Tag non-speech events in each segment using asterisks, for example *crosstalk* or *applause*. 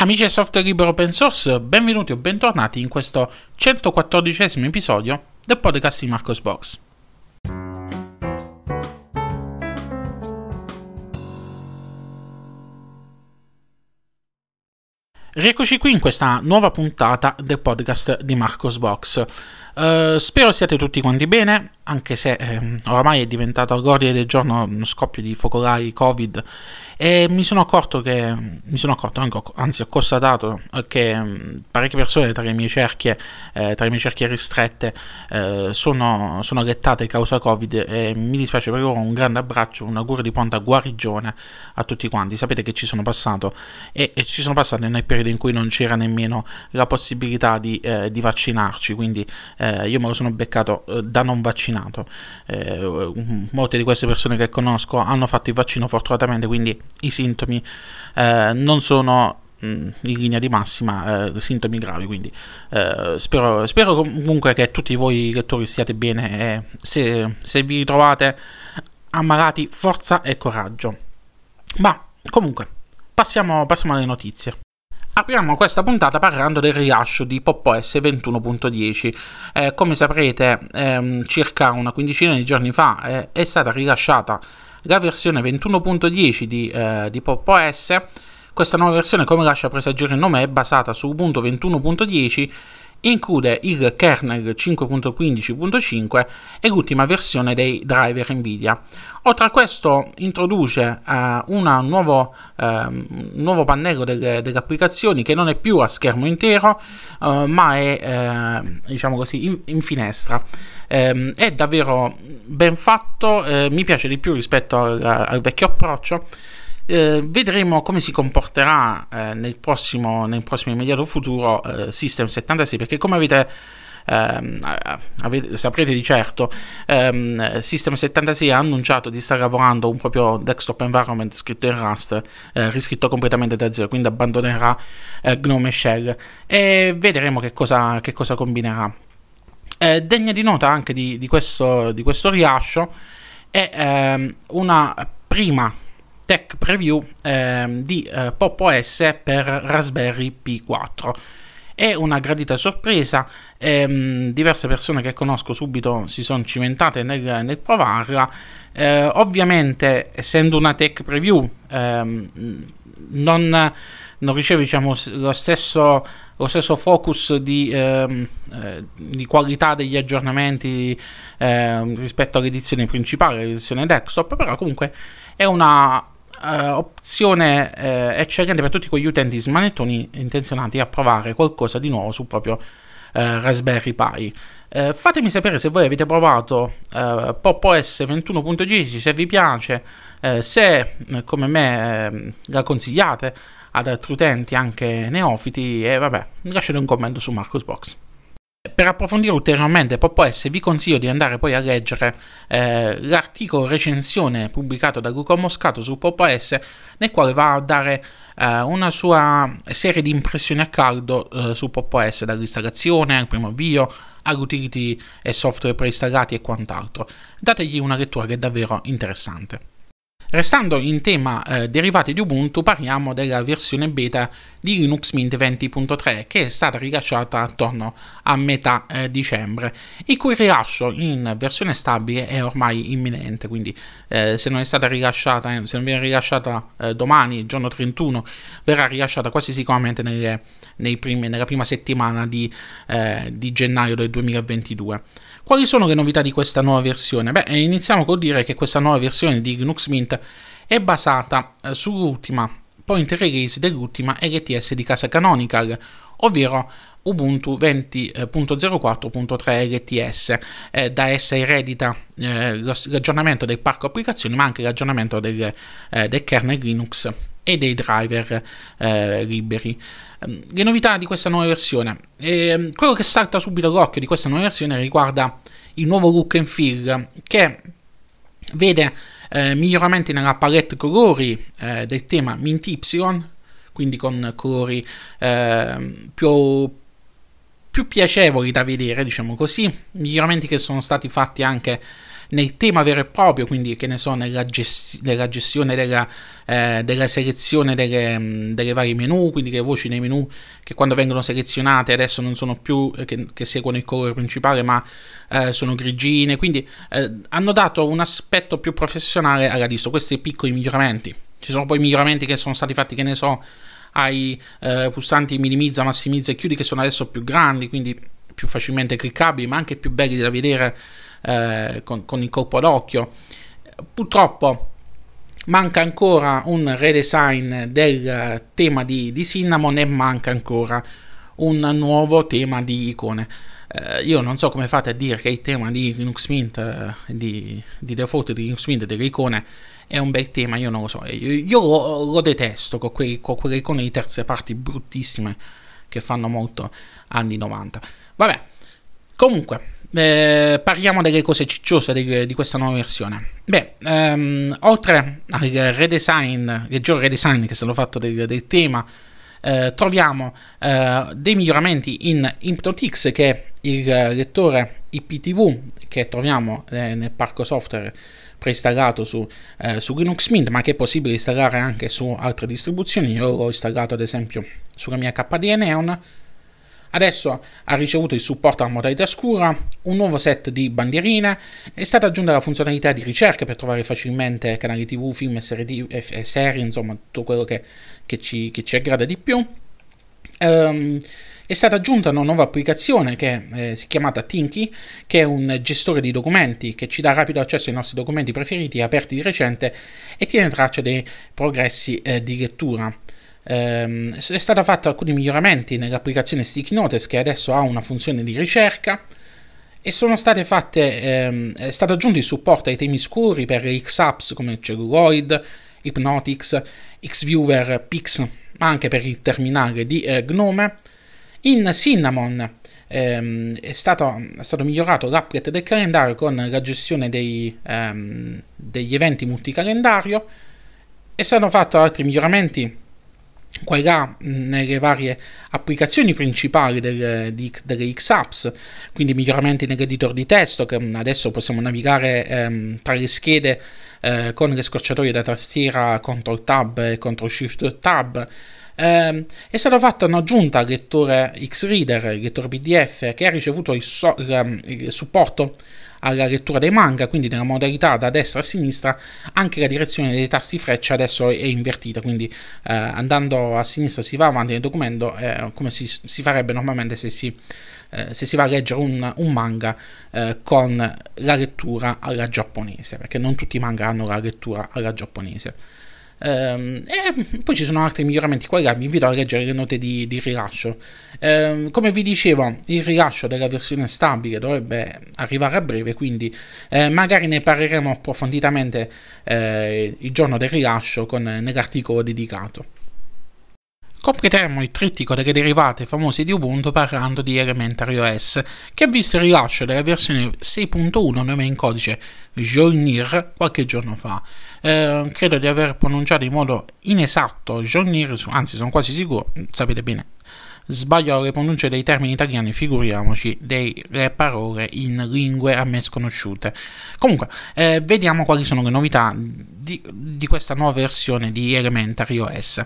Amici del software libero open source, benvenuti o bentornati in questo 114 episodio del podcast di Marcos Box. Rieccoci qui in questa nuova puntata del podcast di Marcos Box. Uh, spero siate tutti quanti bene, anche se eh, oramai è diventato all'ordine del giorno uno scoppio di focolai Covid e mi sono accorto che, sono accorto, anzi ho constatato che mm, parecchie persone tra le mie cerchie, eh, tra le mie cerchie ristrette eh, sono, sono lettate causa Covid e mi dispiace per loro un grande abbraccio, un augurio di pronta guarigione a tutti quanti. Sapete che ci sono passato e, e ci sono passato nel periodo in cui non c'era nemmeno la possibilità di, eh, di vaccinarci, quindi eh, io me lo sono beccato eh, da non vaccinato. molte di queste persone che conosco hanno fatto il vaccino fortunatamente, quindi i sintomi eh, non sono mm, in linea di massima eh, sintomi gravi quindi eh, spero, spero, comunque che tutti voi lettori stiate bene e se, se vi ritrovate ammalati forza e coraggio ma comunque passiamo, passiamo alle notizie Apriamo questa puntata parlando del rilascio di PopOS 21.10. Eh, come saprete, ehm, circa una quindicina di giorni fa eh, è stata rilasciata la versione 21.10 di, eh, di Pop OS. Questa nuova versione, come lascia presagire il nome, è basata su Ubuntu 21.10 include il kernel 5.15.5 e l'ultima versione dei driver Nvidia. Oltre a questo introduce uh, un nuovo, uh, nuovo, pannello delle, delle, applicazioni che non è più a schermo intero uh, ma è diciamo così in, in finestra. Um, è davvero ben fatto, mi piace di più rispetto al, al vecchio approccio eh, vedremo come si comporterà eh, nel, prossimo, nel prossimo immediato futuro eh, System 76 perché come avete ehm, avete, saprete di certo, ehm, System 76 ha annunciato di stare lavorando un proprio desktop environment scritto in Rust, eh, riscritto completamente da zero, quindi abbandonerà eh, GNOME Shell e vedremo che cosa, che cosa combinerà. Eh, degna di nota anche di, di, questo, di questo rilascio è ehm, una prima tech preview eh, di eh, Pop OS per Raspberry P4. È una gradita sorpresa, ehm, diverse persone che conosco subito si sono cimentate nel, nel provarla. Eh, ovviamente, essendo una tech preview, ehm, non, non, riceve diciamo, lo, stesso, lo stesso focus di, ehm, eh, di, qualità degli aggiornamenti ehm, rispetto all'edizione principale, l'edizione desktop, però comunque è una uh, opzione uh, eccellente per tutti quegli utenti smanettoni intenzionati a provare qualcosa di nuovo su proprio uh, Raspberry Pi. fatemi sapere se voi avete provato uh, Pop OS 21.10, se vi piace, se come me la consigliate ad altri utenti anche neofiti e vabbè, lasciate un commento su Marcosbox. Per approfondire ulteriormente PopOS vi consiglio di andare poi a leggere eh, l'articolo recensione pubblicato da Luca Moscato su PopOS nel quale va a dare eh, una sua serie di impressioni a caldo eh, su PopOS dall'installazione al primo avvio all'utility e software preinstallati e quant'altro. Dategli una lettura che è davvero interessante. Restando in tema eh, derivati di Ubuntu, parliamo della versione beta di Linux Mint 20.3 che è stata rilasciata attorno a metà eh, dicembre, il cui rilascio in versione stabile è ormai imminente, quindi eh, se non è stata rilasciata, se non viene rilasciata eh, domani, giorno 31, verrà rilasciata quasi sicuramente nelle, primi, nella prima settimana di, eh, di gennaio del 2022. Quali sono le novità di questa nuova versione? Beh, iniziamo col dire che questa nuova versione di Linux Mint è basata eh, sull'ultima point release dell'ultima LTS di casa Canonical, ovvero Ubuntu 20.04.3 LTS. Eh, da essa eredita eh, l'aggiornamento del parco applicazioni, ma anche l'aggiornamento del, eh, del kernel Linux e dei driver eh, liberi. Ehm, le novità di questa nuova versione. E, ehm, quello che salta subito all'occhio di questa nuova versione riguarda il nuovo look and feel che vede eh, miglioramenti nella palette colori eh, del tema Mint Y, quindi con colori eh, più, più piacevoli da vedere, diciamo così, miglioramenti che sono stati fatti anche nel tema vero e proprio, quindi che ne so, nella, gesti- nella gestione della, eh, della selezione delle, mm, delle, varie menu, quindi le voci nei menu che quando vengono selezionate adesso non sono più eh, che, che seguono il colore principale, ma eh, sono grigine, quindi eh, hanno dato un aspetto più professionale alla lista, questi piccoli miglioramenti. Ci sono poi miglioramenti che sono stati fatti, che ne so, ai eh, pulsanti minimizza, massimizza e chiudi che sono adesso più grandi, quindi più facilmente cliccabili, ma anche più belli da vedere eh, con, con, il colpo d'occhio. Purtroppo manca ancora un redesign del tema di, di Cinnamon e manca ancora un nuovo tema di icone. Uh, io non so come fate a dire che il tema di Linux Mint, uh, di, di, default di Linux Mint delle icone è un bel tema, io non lo so. Io, io lo, lo, detesto con, quei, con, quelle icone di terze parti bruttissime che fanno molto anni 90. Vabbè, comunque, eh, parliamo delle cose cicciose di, di questa nuova versione. Beh, ehm, oltre al redesign, leggero redesign che è stato fatto del, del tema, eh, troviamo eh, dei miglioramenti in InputX che è il lettore IPTV che troviamo eh, nel parco software preinstallato su, eh, su, Linux Mint ma che è possibile installare anche su altre distribuzioni io l'ho installato ad esempio sulla mia KDE Neon Adesso ha ricevuto il supporto alla modalità scura, un nuovo set di bandierine, è stata aggiunta la funzionalità di ricerca per trovare facilmente canali TV, film e serie, e serie insomma tutto quello che, che, ci, che ci, aggrada di più. Um, è stata aggiunta una nuova applicazione che eh, si è chiamata Tinky, che è un gestore di documenti che ci dà rapido accesso ai nostri documenti preferiti aperti di recente e tiene traccia dei progressi eh, di lettura. Ehm, è stato fatto alcuni miglioramenti nell'applicazione Sticky Notes che adesso ha una funzione di ricerca e sono state fatte ehm, è stato aggiunto il supporto ai temi scuri per X-Apps come Celluloid, Hypnotix, Xviewer, Pix, ma anche per il terminale di eh, Gnome. In Cinnamon ehm, è, stato, è, stato, migliorato l'applet del calendario con la gestione dei, ehm, degli eventi multicalendario. È stato fatto altri miglioramenti qua là nelle varie applicazioni principali del, di, delle X-Apps, quindi miglioramenti nell'editor di testo che adesso possiamo navigare ehm, tra le schede eh, con le scorciatoie da tastiera CTRL Tab e CTRL Shift Tab. Eh, è stata fatta un'aggiunta al lettore X-Reader, il lettore PDF, che ha ricevuto il, so- il, il supporto alla lettura dei manga, quindi nella modalità da destra a sinistra anche la direzione dei tasti freccia adesso è invertita, quindi eh, andando a sinistra si va avanti nel documento eh, come si, si, farebbe normalmente se si, eh, se si va a leggere un, un manga eh, con la lettura alla giapponese, perché non tutti i manga hanno la lettura alla giapponese. Um, e poi ci sono altri miglioramenti. Qua vi invito a leggere le note di, di rilascio. Um, come vi dicevo il rilascio della versione stabile dovrebbe arrivare a breve quindi eh, magari ne parleremo approfonditamente eh, il giorno del rilascio con, nell'articolo dedicato Completeremo il trittico delle derivate famose di Ubuntu parlando di Elementary OS, che ha visto il rilascio della versione 6.1 nome in codice Journir qualche giorno fa. Eh, credo di aver pronunciato in modo inesatto Journir, anzi sono quasi sicuro, sapete bene Sbaglio le pronunce dei termini italiani, figuriamoci delle parole in lingue a me sconosciute. Comunque, eh, vediamo quali sono le novità di, di, questa nuova versione di Elementary OS.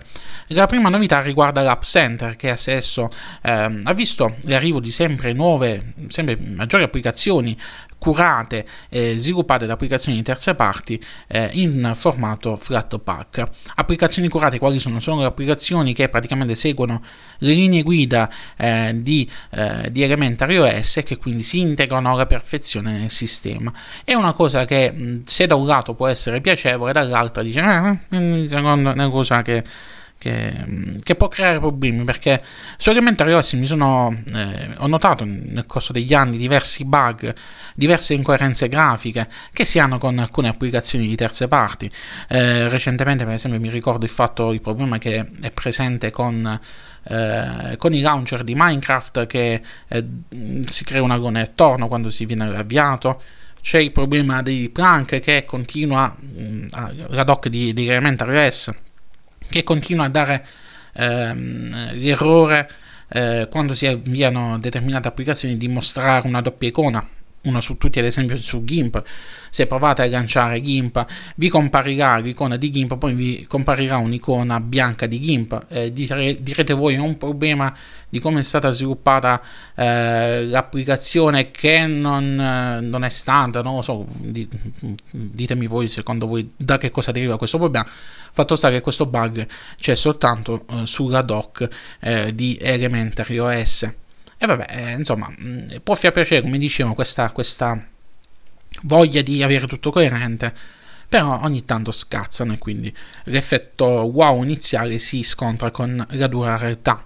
La prima novità riguarda l'App Center, che adesso eh, ha visto l'arrivo di sempre nuove, sempre maggiori applicazioni curate e sviluppate da applicazioni di terze parti eh, in formato Flatpak. Applicazioni curate quali sono? Sono le applicazioni che praticamente seguono le linee guida eh, di, eh, di Elementary OS e che quindi si integrano alla perfezione nel sistema. È una cosa che se da un lato può essere piacevole, dall'altro dice, eh, eh, secondo è una cosa che che, che, può creare problemi perché su Elementary OS mi sono eh, ho notato nel corso degli anni diversi bug, diverse incoerenze grafiche che si hanno con alcune applicazioni di terze parti. Eh, recentemente, per esempio, mi ricordo il fatto il problema che è presente con eh, con i launcher di Minecraft che eh, si crea un agone attorno quando si viene avviato c'è il problema dei plank che continua mh, mm, la doc di, di Elementary OS che continua a dare ehm, l'errore eh, quando si avviano determinate applicazioni di mostrare una doppia icona uno su tutti ad esempio su GIMP, se provate a lanciare GIMP. Vi comparirà l'icona di GIMP, poi vi comparirà un'icona bianca di GIMP, eh, dire, direte voi è un problema di come è stata sviluppata eh, l'applicazione che non, eh, non, è standard, non lo so, ditemi voi secondo voi da che cosa deriva questo problema, fatto sta che questo bug c'è soltanto eh, sulla doc eh, di Elementary OS. E vabbè, eh, insomma, mm, può far piacere, come dicevo, questa, questa voglia di avere tutto coerente, però ogni tanto scazzano e quindi l'effetto wow iniziale si scontra con la dura realtà.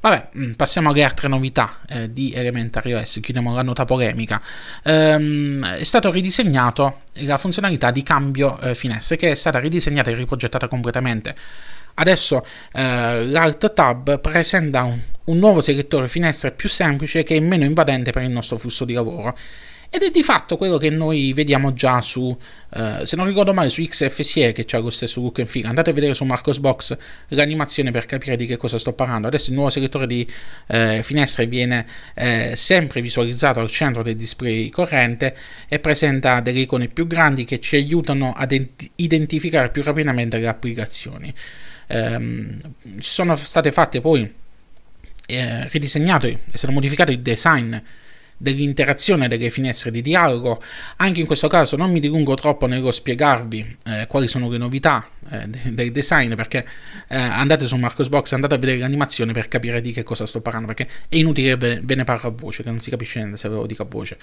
Vabbè, mm, passiamo alle altre novità eh, di Elementary OS, chiudiamo la nota polemica. Ehm, è stato ridisegnato la funzionalità di cambio eh, finestre, che è stata ridisegnata e riprogettata completamente. Adesso eh, l'Alt Tab presenta un, un nuovo selettore finestre più semplice che è meno invadente per il nostro flusso di lavoro ed è di fatto quello che noi vediamo già su, eh, se non ricordo male, su XFCE che c'ha lo stesso look and feel. Andate a vedere su Marcosbox l'animazione per capire di che cosa sto parlando. Adesso il nuovo selettore di eh, finestre viene eh, sempre visualizzato al centro del display corrente e presenta delle icone più grandi che ci aiutano ad identificare più rapidamente le applicazioni. Ehm, ci sono state fatte poi eh, ridisegnate, è stato modificato il design dell'interazione delle finestre di dialogo. Anche in questo caso non mi dilungo troppo nello spiegarvi eh, quali sono le novità eh, del design perché eh, andate su Marcosbox andate a vedere l'animazione per capire di che cosa sto parlando perché è inutile ve, ve ne parlo a voce che non si capisce niente se ve lo dico a voce.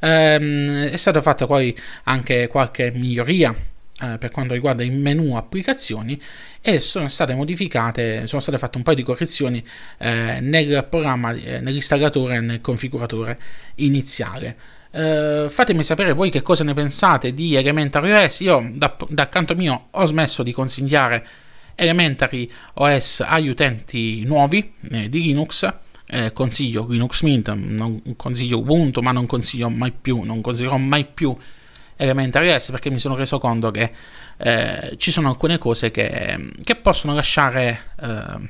Ehm, è stata fatta poi anche qualche miglioria eh, per quanto riguarda il menu applicazioni e sono state modificate, sono state fatte un paio di correzioni eh, nel programma, eh, nell'installatore e nel configuratore iniziale. Eh, fatemi sapere voi che cosa ne pensate di Elementary OS. Io da, dal canto mio ho smesso di consigliare Elementary OS agli utenti nuovi eh, di Linux. Eh, consiglio Linux Mint, non consiglio Ubuntu, ma non consiglio mai più, non consiglierò mai più Elementary OS perché mi sono reso conto che eh, ci sono alcune cose che, che possono lasciare, eh,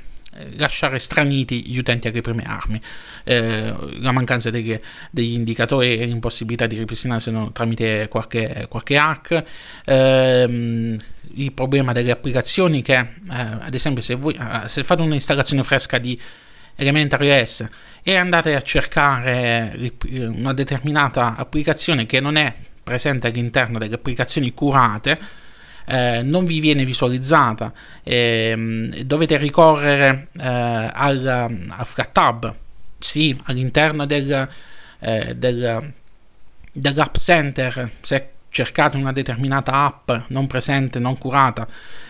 lasciare straniti gli utenti alle prime armi. Eh, la mancanza degli, degli, indicatori e l'impossibilità di ripristinarselo tramite qualche, qualche hack. Ehm, il problema delle applicazioni che, eh, ad esempio, se, voi, eh, se fate un'installazione fresca di Elementary OS e andate a cercare una determinata applicazione che non è presente all'interno delle applicazioni curate eh, non vi viene visualizzata. Eh, dovete ricorrere eh, al, al flat tab sì all'interno del, eh, del, dell'app center. Se cercate una determinata app non presente, non curata,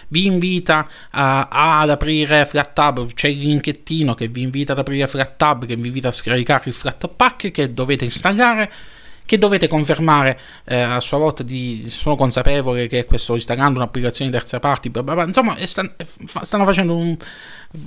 vi invita uh, ad aprire FlatTab, c'è il linkettino che vi invita ad aprire FlatTab, che vi invita a scaricare il Flatpak che dovete installare che dovete confermare eh, a sua volta di sono consapevole che questo installando un'applicazione di terza parti bla bla bla. insomma stanno, stanno facendo un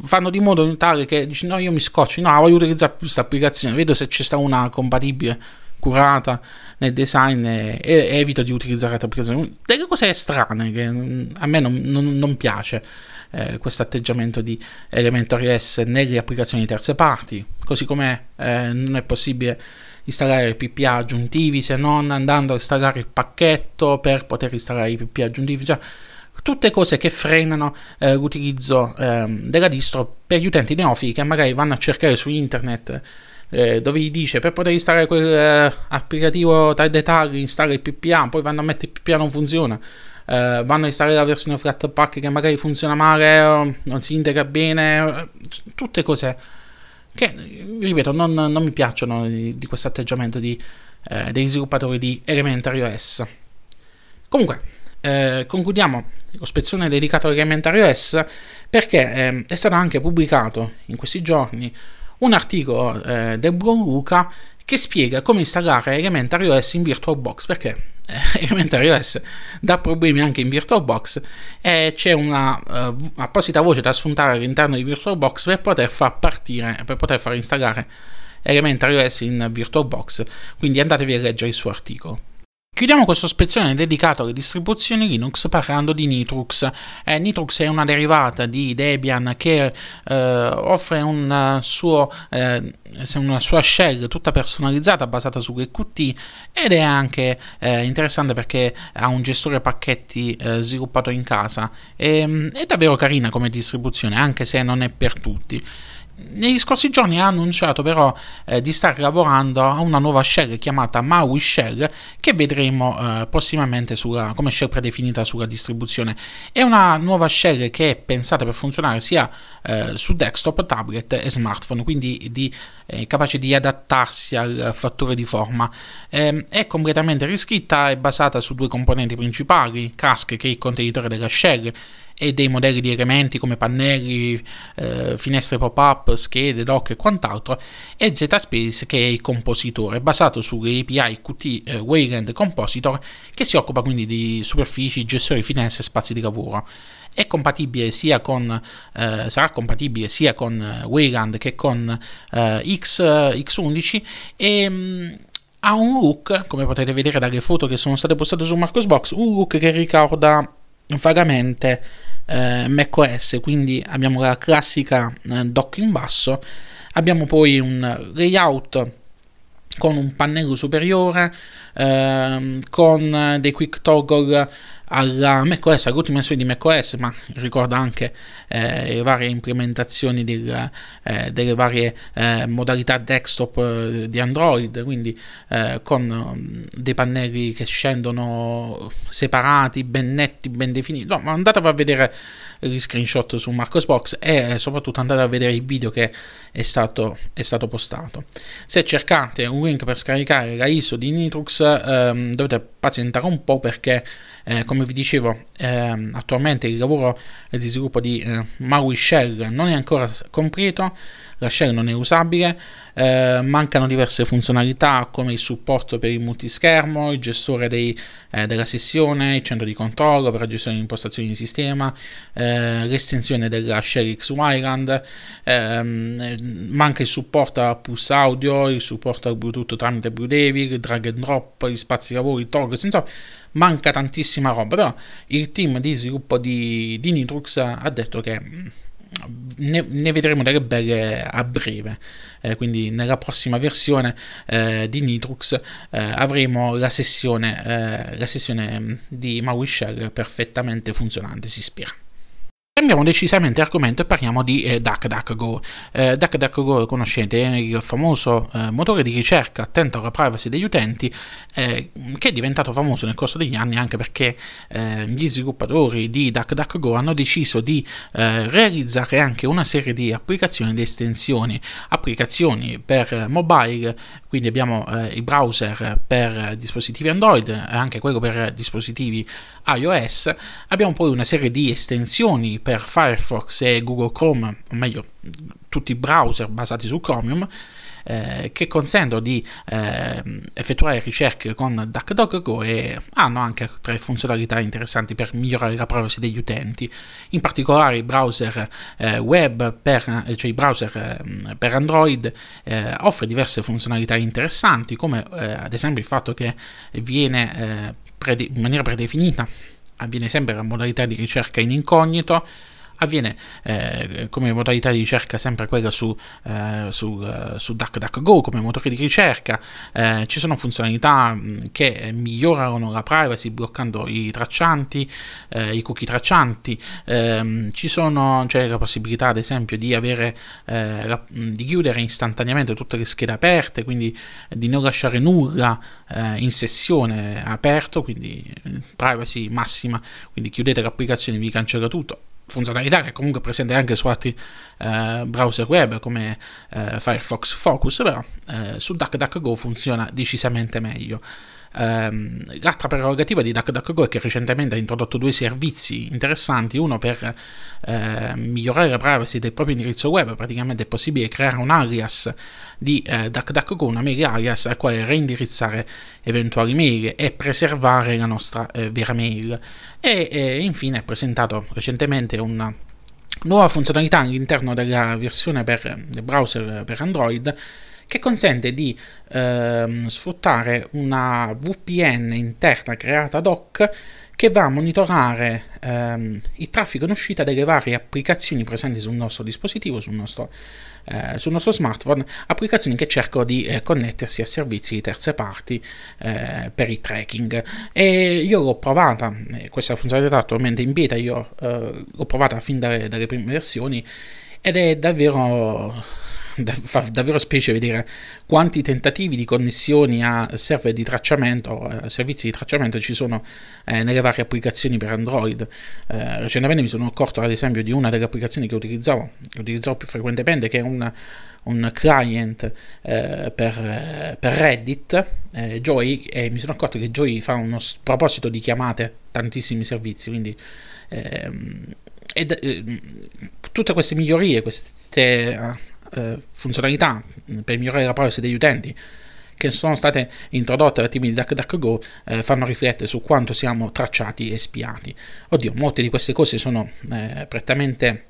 fanno di modo tale che dici no io mi scoccio no voglio utilizzare questa applicazione vedo se c'è sta una compatibile curata nel design e, e evito di utilizzare altre applicazioni delle cose strane che mm, a me non, non, non piace eh, questo atteggiamento di Elementary S nelle applicazioni di terze parti così come eh, non è possibile installare PPA aggiuntivi se non andando a installare il pacchetto per poter installare i PPA aggiuntivi. Cioè, tutte cose che frenano eh, l'utilizzo eh, della distro per gli utenti neofiti che magari vanno a cercare su internet eh, dove gli dice per poter installare quell'applicativo dai dettagli installa il PPA, poi vanno a mettere il PPA non funziona. Uh, vanno a installare la versione Flatpak che magari funziona male, non si integra bene, tutte cose che ripeto non, non mi piacciono di, di questo atteggiamento di, eh, degli sviluppatori di Elementary OS comunque eh, concludiamo lo spezzone dedicato a Elementary OS perché eh, è stato anche pubblicato in questi giorni un articolo eh, del buon Luca che spiega come installare Elementary OS in VirtualBox perché *laughs* Elementary OS dà problemi anche in VirtualBox e c'è una uh, apposita voce da sfruttare all'interno di VirtualBox per poter far partire, per poter far installare Elementary OS in VirtualBox. Quindi andatevi a leggere il suo articolo. Chiudiamo questo spezzone dedicato alle distribuzioni Linux parlando di Nitrux. Eh, Nitrux è una derivata di Debian che eh, offre un suo, eh, una sua shell tutta personalizzata basata su QT ed è anche eh, interessante perché ha un gestore pacchetti eh, sviluppato in casa. E, ehm, è davvero carina come distribuzione anche se non è per tutti negli scorsi giorni ha annunciato però eh, di stare lavorando a una nuova shell chiamata Maui Shell che vedremo eh, prossimamente sulla, come shell predefinita sulla distribuzione. È una nuova shell che è pensata per funzionare sia eh, su desktop, tablet e smartphone, quindi di, eh, capace di adattarsi al fattore di forma. Ehm, è completamente riscritta, è basata su due componenti principali, Cask che è il contenitore della shell e dei modelli di elementi come pannelli, eh, finestre pop-up, schede, dock e quant'altro, e Zspace che è il compositore, basato sulle API Qt eh, Wayland Compositor, che si occupa quindi di superfici, gestione di finestre e spazi di lavoro. È compatibile sia con, eh, sarà compatibile sia con eh, Wayland che con eh, X, X11 e mm, ha un look, come potete vedere dalle foto che sono state postate su Marcosbox, un look che ricorda vagamente eh, macOS, quindi abbiamo la classica eh, dock in basso, abbiamo poi un layout con un pannello superiore, eh, con dei quick toggle alla macOS, all'ultima versione di macOS, ma ricorda anche eh, le varie implementazioni del, eh, delle varie eh, modalità desktop eh, di Android, quindi eh, con um, dei pannelli che scendono separati, ben netti, ben definiti. No, ma andatevi a vedere gli screenshot su Marcosbox e soprattutto andate a vedere il video che è stato, è stato postato. Se cercate un link per scaricare la ISO di Nitrux ehm, dovete pazientare un po' perché eh, come vi dicevo, eh, attualmente il lavoro di sviluppo di eh, Maui Shell non è ancora completo, la shell non è usabile, eh, mancano diverse funzionalità come il supporto per il multischermo, il gestore dei, eh, della sessione, il centro di controllo per la gestione di impostazioni di sistema, eh, l'estensione della shell X Wayland, ehm, manca il supporto a pulse audio, il supporto al Bluetooth tramite Blue Devil, drag and drop, gli spazi di lavoro, il toggle, insomma manca tantissima roba, però il team di sviluppo di, di Nitrux ha detto che mm, ne, ne, vedremo delle belle a breve. Eh, quindi nella prossima versione eh, di Nitrux eh, avremo la sessione, eh, la sessione mm, di Maui Shell perfettamente funzionante, si spera. Cambiamo decisamente argomento e parliamo di eh, DuckDuckGo. Eh, DuckDuckGo lo conoscete, il famoso eh, motore di ricerca attento alla privacy degli utenti eh, che è diventato famoso nel corso degli anni anche perché eh, gli sviluppatori di DuckDuckGo hanno deciso di eh, realizzare anche una serie di applicazioni di estensioni, applicazioni per mobile, quindi abbiamo eh, il browser per dispositivi Android e anche quello per dispositivi iOS, abbiamo poi una serie di estensioni per Firefox e Google Chrome, o meglio tutti i browser basati su Chromium, eh, che consentono di eh, effettuare ricerche con DuckDuckGo e hanno anche tre funzionalità interessanti per migliorare la privacy degli utenti, in particolare i browser eh, web, per, cioè i browser eh, per Android, eh, offre diverse funzionalità interessanti come eh, ad esempio il fatto che viene in maniera predefinita avviene sempre la modalità di ricerca in incognito avviene eh, come modalità di ricerca sempre quella su, eh, su, uh, su DuckDuckGo come motore di ricerca, eh, ci sono funzionalità mm, che migliorano la privacy bloccando i traccianti, eh, i cookie traccianti, ehm, ci sono, c'è la possibilità ad esempio di, avere, eh, la, mm, di chiudere istantaneamente tutte le schede aperte, quindi di non lasciare nulla in sessione aperto, quindi privacy massima, quindi chiudete l'applicazione e vi cancella tutto funzionalità che comunque presente anche su altri eh, browser web come eh, Firefox Focus, però eh, su DuckDuckGo funziona decisamente meglio. Um, l'altra prerogativa di DuckDuckGo è che recentemente ha introdotto due servizi interessanti, uno per uh, migliorare la privacy del proprio indirizzo web, praticamente è possibile creare un alias di uh, DuckDuckGo, una mail alias al quale reindirizzare eventuali mail e preservare la nostra uh, vera mail. E, e infine ha presentato recentemente una nuova funzionalità all'interno della versione per, browser per Android che consente di ehm, sfruttare una VPN interna creata ad hoc che va a monitorare ehm, il traffico in uscita delle varie applicazioni presenti sul nostro dispositivo, sul nostro, eh, sul nostro smartphone, applicazioni che cercano di eh, connettersi a servizi di terze parti eh, per il tracking. E io l'ho provata, eh, questa funzionalità attualmente in beta, io eh, l'ho provata fin dalle, dalle prime versioni ed è davvero fa davvero specie vedere quanti tentativi di connessioni a server di tracciamento, a servizi di tracciamento ci sono eh, nelle varie applicazioni per Android. Eh, recentemente mi sono accorto ad esempio di una delle applicazioni che utilizzavo, che utilizzavo più frequentemente, che è una, un client eh, per, per, Reddit, eh, Joy, e mi sono accorto che Joy fa uno proposito di chiamate a tantissimi servizi, quindi ehm, ed, eh, tutte queste migliorie, queste eh, funzionalità per migliorare la privacy degli utenti che sono state introdotte dal team di DuckDuckGo eh, fanno riflettere su quanto siamo tracciati e spiati. Oddio, molte di queste cose sono eh, prettamente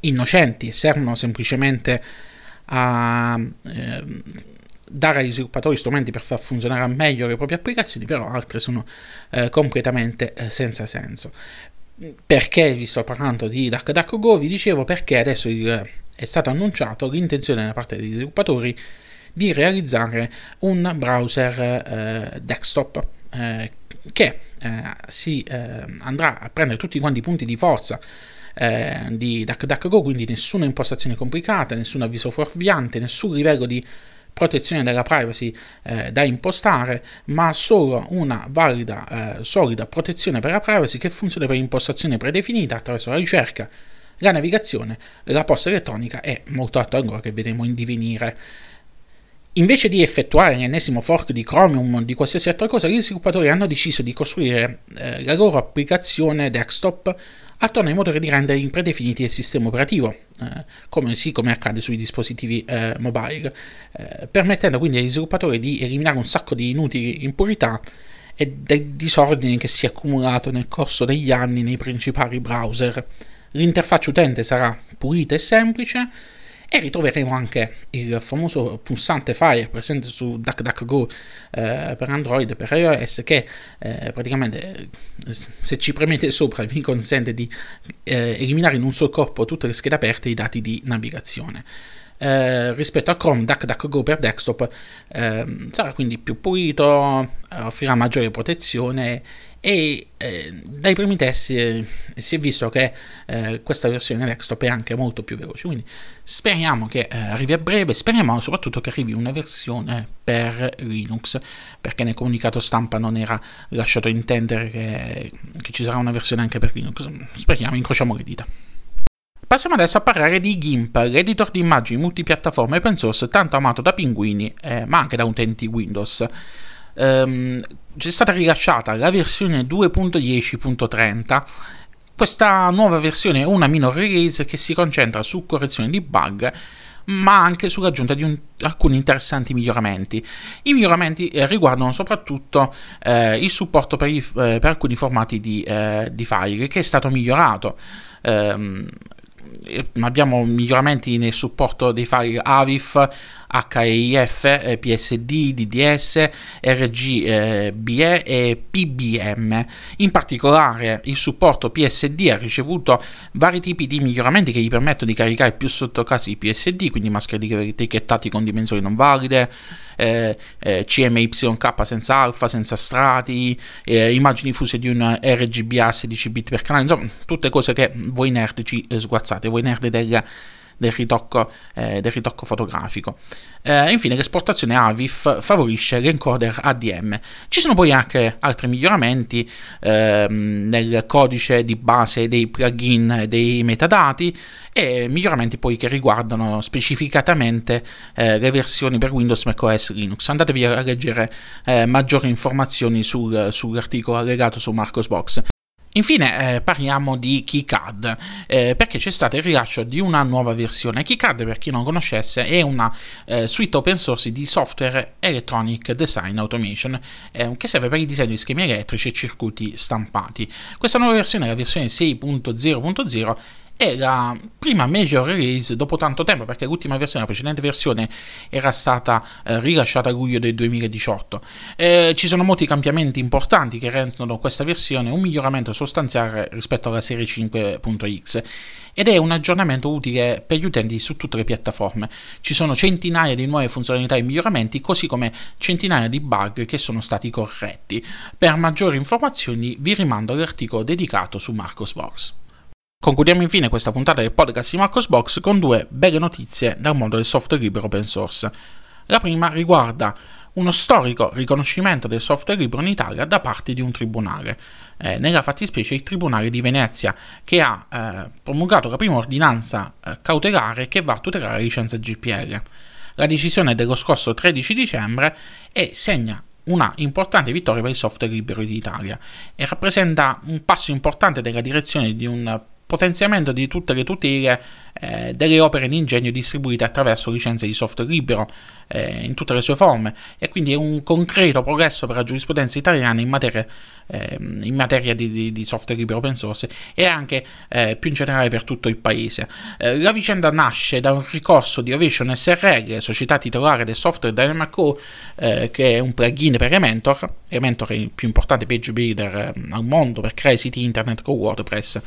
innocenti servono semplicemente a eh, dare agli sviluppatori strumenti per far funzionare meglio le proprie applicazioni, però altre sono eh, completamente eh, senza senso. Perché vi sto parlando di DuckDuckGo? Vi dicevo perché adesso il è stato annunciato l'intenzione da parte degli sviluppatori di realizzare un browser eh, desktop eh, che eh, si eh, andrà a prendere tutti quanti i punti di forza eh, di DuckDuckGo, quindi nessuna impostazione complicata, nessun avviso fuorviante, nessun livello di protezione della privacy eh, da impostare, ma solo una valida, eh, solida protezione per la privacy che funziona per impostazione predefinita attraverso la ricerca la navigazione, la posta elettronica e molto altro ancora che vedremo in divenire. Invece di effettuare l'ennesimo fork di Chromium o di qualsiasi altra cosa, gli sviluppatori hanno deciso di costruire eh, la loro applicazione desktop attorno ai motori di rendering predefiniti del sistema operativo, eh, come, sì, come accade sui dispositivi eh, mobile, eh, permettendo quindi agli sviluppatori di eliminare un sacco di inutili impurità e del disordine che si è accumulato nel corso degli anni nei principali browser. L'interfaccia utente sarà pulita e semplice e ritroveremo anche il famoso pulsante Fire presente su DuckDuckGo eh, per Android e per iOS che eh, praticamente se ci premete sopra vi consente di eh, eliminare in un solo corpo tutte le schede aperte e i dati di navigazione. Eh, rispetto a Chrome DuckDuckGo per desktop eh, sarà quindi più pulito, offrirà maggiore protezione e eh, dai primi test eh, si è visto che eh, questa versione desktop è anche molto più veloce. Quindi speriamo che eh, arrivi a breve speriamo soprattutto che arrivi una versione per Linux perché nel comunicato stampa non era lasciato intendere che, che ci sarà una versione anche per Linux. Speriamo incrociamo le dita. Passiamo adesso a parlare di GIMP, l'editor di immagini multipiattaforma open source tanto amato da pinguini, eh, ma anche da utenti Windows ehm, c'è stata rilasciata la versione 2.10.30 questa nuova versione è una minor release che si concentra su correzione di bug, ma anche sull'aggiunta di un, alcuni interessanti miglioramenti. I miglioramenti eh, riguardano soprattutto eh, il supporto per, i, eh, per, alcuni formati di, eh, di, file, che è stato migliorato. Ehm, abbiamo miglioramenti nel supporto dei file AVIF, HEIF, eh, PSD, DDS, RGBE e PBM. In particolare il supporto PSD ha ricevuto vari tipi di miglioramenti che gli permettono di caricare più sottocasi PSD, quindi maschere etichettati con dimensioni non valide, eh, eh, CMYK senza alfa, senza strati, eh, immagini fuse di un RGBA 16 bit per canale, insomma tutte cose che voi nerd ci sguazzate, voi nerd del del ritocco, eh, del ritocco fotografico. Eh, infine, l'esportazione AVIF favorisce l'encoder ADM. Ci sono poi anche altri miglioramenti ehm, nel codice di base dei plugin dei metadati e miglioramenti poi che riguardano specificatamente eh, le versioni per Windows macOS Linux. Andatevi a leggere eh, maggiori informazioni sul, sull'articolo allegato su Marcosbox. Infine eh, parliamo di KeyCAD eh, perché c'è stato il rilascio di una nuova versione. KeyCAD, per chi non conoscesse, è una eh, suite open source di software Electronic Design Automation eh, che serve per il disegno di schemi elettrici e circuiti stampati. Questa nuova versione è la versione 6.0.0 è la prima major release dopo tanto tempo perché l'ultima versione, la precedente versione era stata eh, rilasciata a luglio del 2018. Eh, ci sono molti cambiamenti importanti che rendono questa versione un miglioramento sostanziale rispetto alla serie 5.x ed è un aggiornamento utile per gli utenti su tutte le piattaforme. Ci sono centinaia di nuove funzionalità e miglioramenti così come centinaia di bug che sono stati corretti. Per maggiori informazioni vi rimando all'articolo dedicato su Marcosbox. Concludiamo infine questa puntata del podcast di Marcosbox con due belle notizie dal mondo del software libero open source. La prima riguarda uno storico riconoscimento del software libero in Italia da parte di un tribunale, eh, nella fattispecie il Tribunale di Venezia, che ha eh, promulgato la prima ordinanza eh, cautelare che va a tutelare la licenza GPL. La decisione è dello scorso 13 dicembre e segna una importante vittoria per il software libero in Italia e rappresenta un passo importante nella direzione di un potenziamento di tutte le tutele eh, delle opere di ingegno distribuite attraverso licenze di software libero eh, in tutte le sue forme e quindi è un concreto progresso per la giurisprudenza italiana in materia, eh, in materia di, di, di, software libero open source e anche eh, più in generale per tutto il paese. Eh, la vicenda nasce da un ricorso di Ovation SRL, società titolare del software DynamicO, eh, che è un plugin per Elementor. Elementor è il più importante page builder al mondo per creare siti internet con WordPress.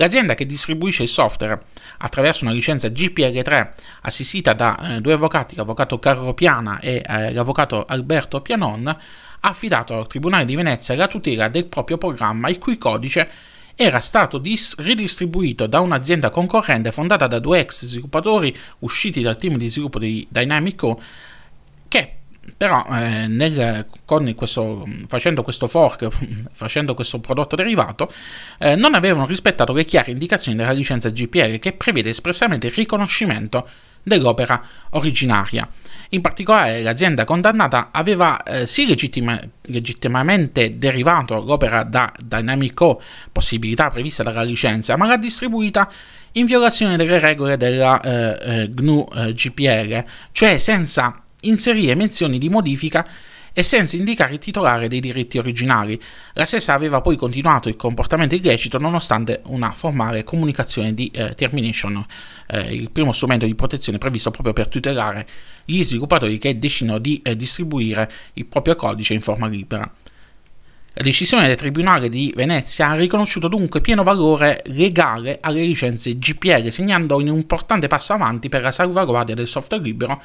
L'azienda che distribuisce il software attraverso una licenza GPL3 assistita da eh, due avvocati, l'avvocato Carlo Piana e eh, l'avvocato Alberto Pianon, ha affidato al Tribunale di Venezia la tutela del proprio programma il cui codice era stato dis- ridistribuito da un'azienda concorrente fondata da due ex sviluppatori usciti dal team di sviluppo di Dynamico che però eh, nel, questo, facendo questo fork, *laughs* facendo questo prodotto derivato, eh, non avevano rispettato le chiare indicazioni della licenza GPL che prevede espressamente il riconoscimento dell'opera originaria. In particolare l'azienda condannata aveva eh, sì legittima, legittimamente derivato l'opera da Dynamico, possibilità prevista dalla licenza, ma l'ha distribuita in violazione delle regole della eh, eh GNU eh, GPL, cioè senza inserire menzioni di modifica e senza indicare il titolare dei diritti originali. La stessa aveva poi continuato il comportamento illecito nonostante una formale comunicazione di eh, termination, eh, il primo strumento di protezione previsto proprio per tutelare gli sviluppatori che decidono di eh, distribuire il proprio codice in forma libera. La decisione del Tribunale di Venezia ha riconosciuto dunque pieno valore legale alle licenze GPL, segnando un importante passo avanti per la salvaguardia del software libero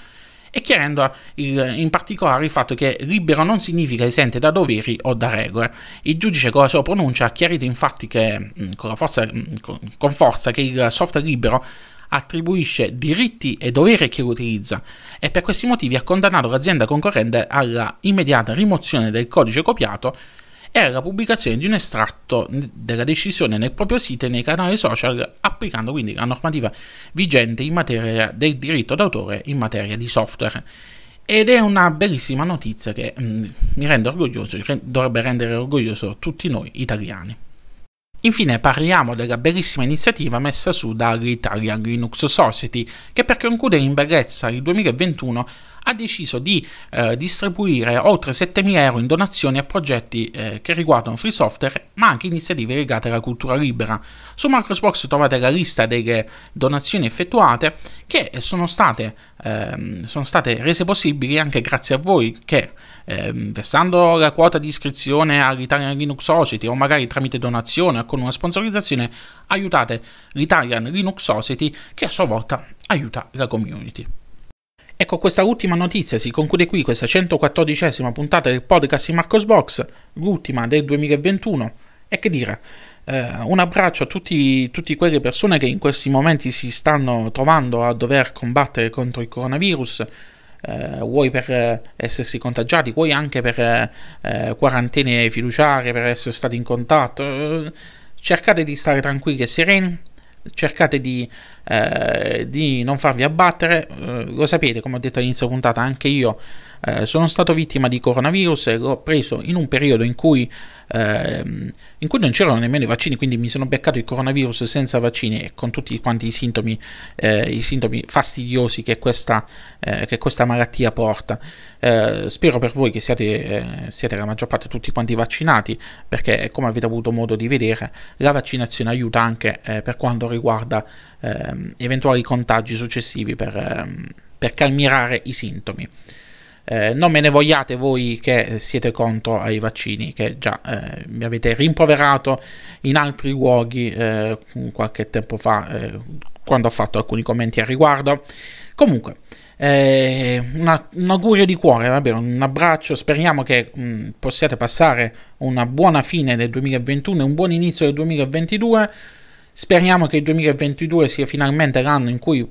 e chiarendo il, in particolare il fatto che libero non significa esente da doveri o da regole. Il giudice con la sua pronuncia ha chiarito infatti che, mm, con, forza, mm, con forza che il software libero attribuisce diritti e doveri a chi lo utilizza e per questi motivi ha condannato l'azienda concorrente alla immediata rimozione del codice copiato era la pubblicazione di un estratto della decisione nel proprio sito e nei canali social, applicando quindi la normativa vigente in materia del diritto d'autore in materia di software. Ed è una bellissima notizia che mm, mi rende orgoglioso, dovrebbe rendere orgoglioso tutti noi italiani. Infine parliamo della bellissima iniziativa messa su dall'Italian Linux Society, che per concludere in bellezza il 2021 ha deciso di eh, distribuire oltre 7.000 euro in donazioni a progetti eh, che riguardano free software, ma anche iniziative legate alla cultura libera. Su Microsoft trovate la lista delle donazioni effettuate che sono state, eh, sono state rese possibili anche grazie a voi che eh, versando la quota di iscrizione all'Italian Linux Society o magari tramite donazione o con una sponsorizzazione aiutate l'Italian Linux Society che a sua volta aiuta la community. Ecco, questa ultima notizia si conclude qui, questa 114esima puntata del podcast di Marcos Box, l'ultima del 2021. E che dire, eh, un abbraccio a tutte quelle persone che in questi momenti si stanno trovando a dover combattere contro il coronavirus, eh, vuoi per eh, essersi contagiati, vuoi anche per eh, quarantene fiduciarie, per essere stati in contatto. cercate di stare tranquilli e sereni, cercate di eh, di non farvi abbattere. Eh, lo sapete, come ho detto all'inizio puntata, anche io eh, sono stato vittima di coronavirus e l'ho preso in un periodo in cui, ehm, in cui non c'erano nemmeno i vaccini, quindi mi sono beccato il coronavirus senza vaccini e con tutti quanti i sintomi, eh, i sintomi fastidiosi che questa, eh, che questa malattia porta. Eh, spero per voi che siate, siate la maggior parte tutti quanti vaccinati, perché come avete avuto modo di vedere, la vaccinazione aiuta anche per quanto riguarda ehm, eventuali contagi successivi per, ehm, per calmierare i sintomi. Eh, non me ne vogliate voi che siete contro ai vaccini, che già eh, mi avete rimproverato in altri luoghi eh, qualche tempo fa, eh, quando ho fatto alcuni commenti al riguardo. Comunque, eh, una, un augurio di cuore, va bene, un abbraccio, speriamo che mh, mm, possiate passare una buona fine del 2021 e un buon inizio del 2022. Speriamo che il 2022 sia finalmente l'anno in cui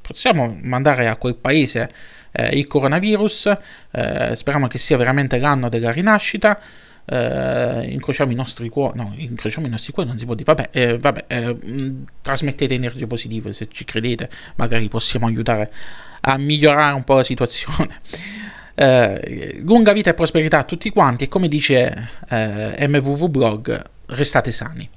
possiamo mandare a quel paese eh, il coronavirus. Eh, speriamo che sia veramente l'anno della rinascita. Eh, incrociamo i nostri cuori, no, incrociamo i nostri cuori, non si può dire, vabbè, eh, vabbè eh, mh, trasmettete energie positive se ci credete, magari possiamo aiutare a migliorare un po' la situazione. *laughs* Eh, lunga vita e prosperità a tutti quanti e come dice MVV Blog, restate sani.